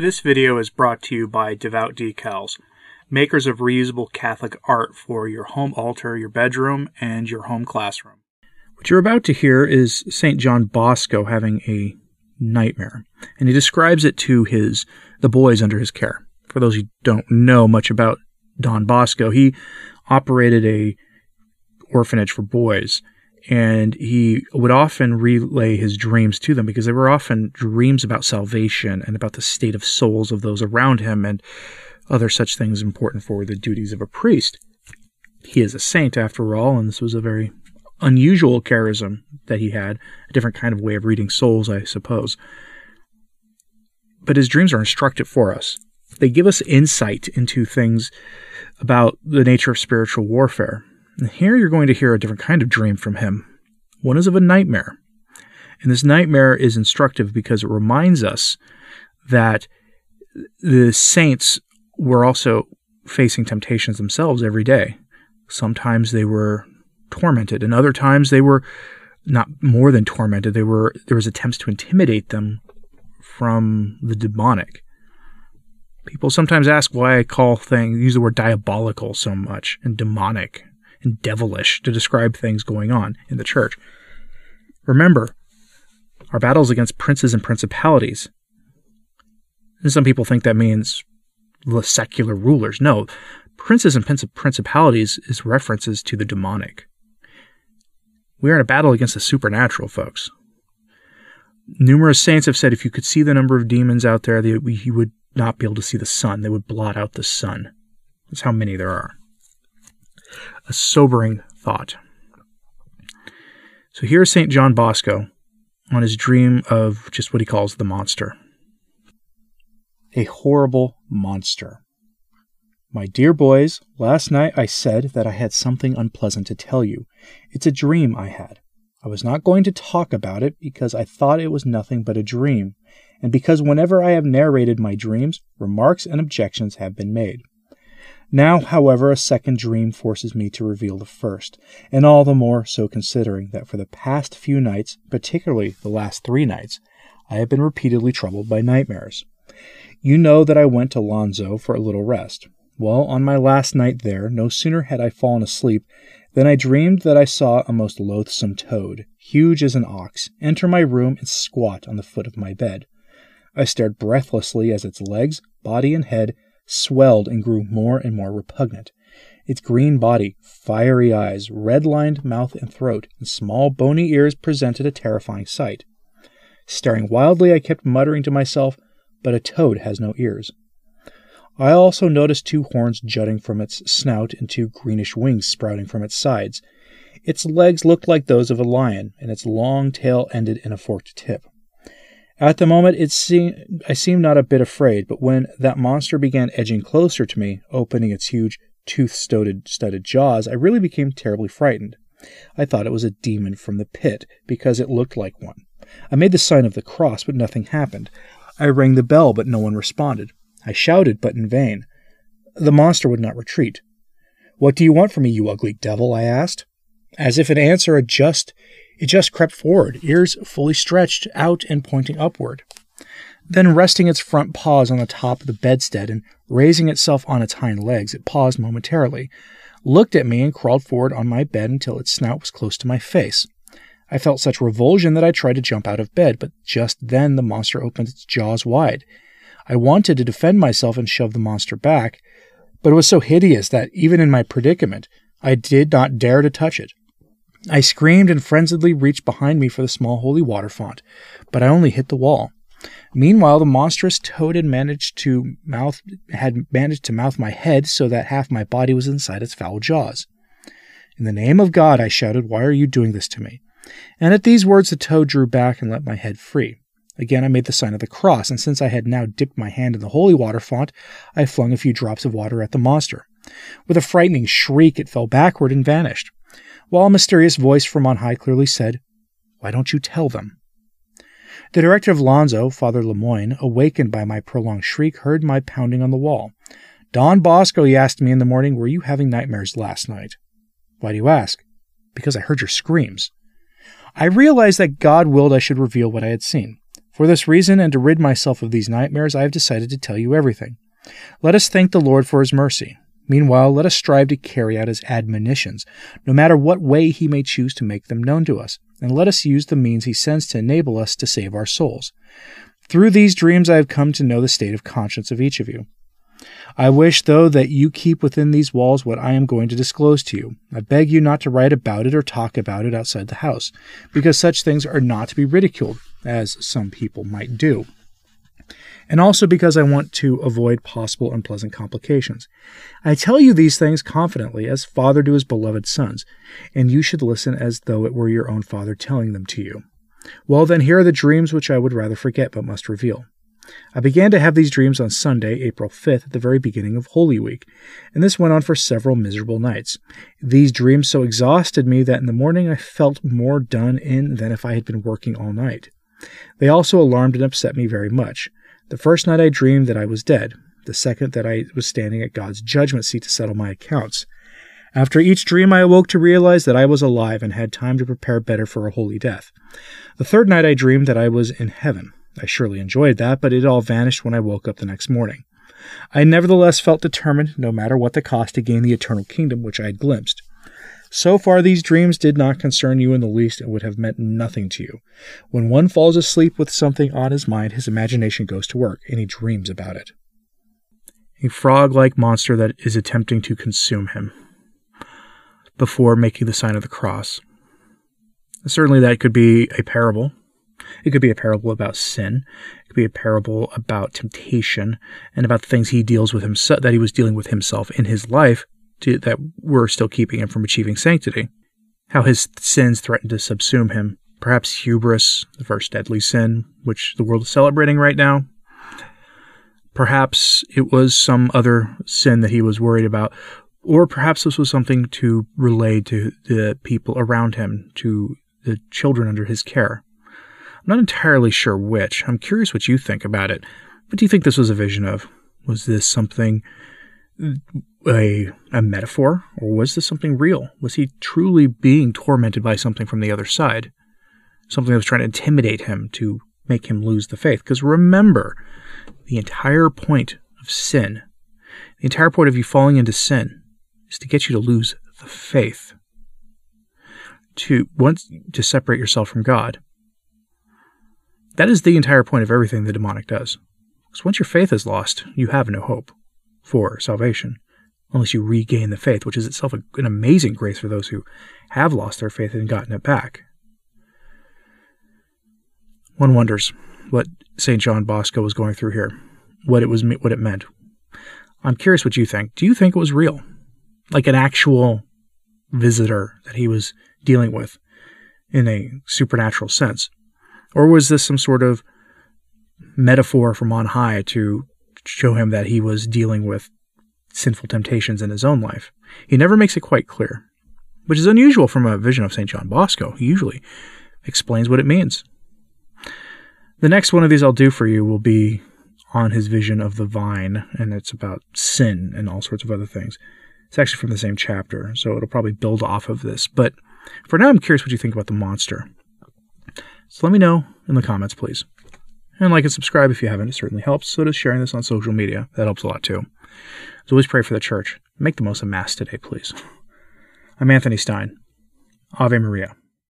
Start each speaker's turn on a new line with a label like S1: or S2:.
S1: This video is brought to you by Devout Decals, makers of reusable Catholic art for your home altar, your bedroom, and your home classroom. What you're about to hear is St. John Bosco having a nightmare, and he describes it to his the boys under his care. For those who don't know much about Don Bosco, he operated a orphanage for boys and he would often relay his dreams to them because they were often dreams about salvation and about the state of souls of those around him and other such things important for the duties of a priest. He is a saint after all, and this was a very unusual charism that he had, a different kind of way of reading souls, I suppose. But his dreams are instructive for us. They give us insight into things about the nature of spiritual warfare here you're going to hear a different kind of dream from him. One is of a nightmare. And this nightmare is instructive because it reminds us that the saints were also facing temptations themselves every day. Sometimes they were tormented, and other times they were not more than tormented. They were there was attempts to intimidate them from the demonic. People sometimes ask why I call things use the word diabolical so much and demonic and devilish to describe things going on in the church. Remember, our battles against princes and principalities. And some people think that means the secular rulers. No, princes and principalities is references to the demonic. We are in a battle against the supernatural, folks. Numerous saints have said if you could see the number of demons out there, you would not be able to see the sun. They would blot out the sun. That's how many there are a sobering thought. So here's St. John Bosco on his dream of just what he calls the monster. A horrible monster. My dear boys, last night I said that I had something unpleasant to tell you. It's a dream I had. I was not going to talk about it because I thought it was nothing but a dream, and because whenever I have narrated my dreams, remarks and objections have been made. Now, however, a second dream forces me to reveal the first, and all the more so considering that for the past few nights, particularly the last three nights, I have been repeatedly troubled by nightmares. You know that I went to Lanzo for a little rest. Well, on my last night there, no sooner had I fallen asleep than I dreamed that I saw a most loathsome toad, huge as an ox, enter my room and squat on the foot of my bed. I stared breathlessly as its legs, body, and head swelled and grew more and more repugnant. Its green body, fiery eyes, red lined mouth and throat, and small bony ears presented a terrifying sight. Staring wildly, I kept muttering to myself, But a toad has no ears. I also noticed two horns jutting from its snout and two greenish wings sprouting from its sides. Its legs looked like those of a lion, and its long tail ended in a forked tip. At the moment, it seemed, I seemed not a bit afraid, but when that monster began edging closer to me, opening its huge, tooth studded jaws, I really became terribly frightened. I thought it was a demon from the pit, because it looked like one. I made the sign of the cross, but nothing happened. I rang the bell, but no one responded. I shouted, but in vain. The monster would not retreat. What do you want from me, you ugly devil? I asked. As if in answer, a just it just crept forward, ears fully stretched out and pointing upward. Then, resting its front paws on the top of the bedstead and raising itself on its hind legs, it paused momentarily, looked at me, and crawled forward on my bed until its snout was close to my face. I felt such revulsion that I tried to jump out of bed, but just then the monster opened its jaws wide. I wanted to defend myself and shove the monster back, but it was so hideous that even in my predicament, I did not dare to touch it. I screamed and frenziedly reached behind me for the small holy water font, but I only hit the wall. Meanwhile, the monstrous toad had managed to mouth had managed to mouth my head so that half my body was inside its foul jaws. In the name of God, I shouted, why are you doing this to me? And at these words the toad drew back and let my head free. Again I made the sign of the cross, and since I had now dipped my hand in the holy water font, I flung a few drops of water at the monster. With a frightening shriek, it fell backward and vanished while a mysterious voice from on high clearly said, Why don't you tell them? The director of Lanzo, Father Lemoyne, awakened by my prolonged shriek, heard my pounding on the wall. Don Bosco, he asked me in the morning, were you having nightmares last night? Why do you ask? Because I heard your screams. I realized that God willed I should reveal what I had seen. For this reason, and to rid myself of these nightmares, I have decided to tell you everything. Let us thank the Lord for his mercy. Meanwhile, let us strive to carry out his admonitions, no matter what way he may choose to make them known to us, and let us use the means he sends to enable us to save our souls. Through these dreams, I have come to know the state of conscience of each of you. I wish, though, that you keep within these walls what I am going to disclose to you. I beg you not to write about it or talk about it outside the house, because such things are not to be ridiculed, as some people might do. And also because I want to avoid possible unpleasant complications. I tell you these things confidently, as father to his beloved sons, and you should listen as though it were your own father telling them to you. Well, then, here are the dreams which I would rather forget but must reveal. I began to have these dreams on Sunday, April 5th, at the very beginning of Holy Week, and this went on for several miserable nights. These dreams so exhausted me that in the morning I felt more done in than if I had been working all night. They also alarmed and upset me very much. The first night I dreamed that I was dead, the second that I was standing at God's judgment seat to settle my accounts. After each dream, I awoke to realize that I was alive and had time to prepare better for a holy death. The third night, I dreamed that I was in heaven. I surely enjoyed that, but it all vanished when I woke up the next morning. I nevertheless felt determined, no matter what the cost, to gain the eternal kingdom which I had glimpsed. So far, these dreams did not concern you in the least and would have meant nothing to you. When one falls asleep with something on his mind, his imagination goes to work, and he dreams about it. A frog like monster that is attempting to consume him before making the sign of the cross. Certainly, that could be a parable. It could be a parable about sin. It could be a parable about temptation and about the things he deals with himself, that he was dealing with himself in his life to, that were still keeping him from achieving sanctity. How his sins threatened to subsume him. Perhaps hubris, the first deadly sin, which the world is celebrating right now. Perhaps it was some other sin that he was worried about, or perhaps this was something to relay to the people around him, to the children under his care. I'm not entirely sure which. I'm curious what you think about it. What do you think this was a vision of? Was this something a, a metaphor, or was this something real? Was he truly being tormented by something from the other side? Something that was trying to intimidate him to make him lose the faith? Because remember, the entire point of sin, the entire point of you falling into sin, is to get you to lose the faith, to once to separate yourself from God. That is the entire point of everything the demonic does. Because once your faith is lost, you have no hope for salvation, unless you regain the faith, which is itself an amazing grace for those who have lost their faith and gotten it back. One wonders what St. John Bosco was going through here, what it was, what it meant. I'm curious what you think. Do you think it was real? like an actual visitor that he was dealing with in a supernatural sense? Or was this some sort of metaphor from on high to show him that he was dealing with sinful temptations in his own life? He never makes it quite clear, which is unusual from a vision of St. John Bosco. He usually explains what it means. The next one of these I'll do for you will be on his vision of the vine, and it's about sin and all sorts of other things. It's actually from the same chapter, so it'll probably build off of this. But for now, I'm curious what you think about the monster. So let me know in the comments, please. And like and subscribe if you haven't. It certainly helps. So does sharing this on social media. That helps a lot too. As always, pray for the church. Make the most of Mass today, please. I'm Anthony Stine. Ave Maria.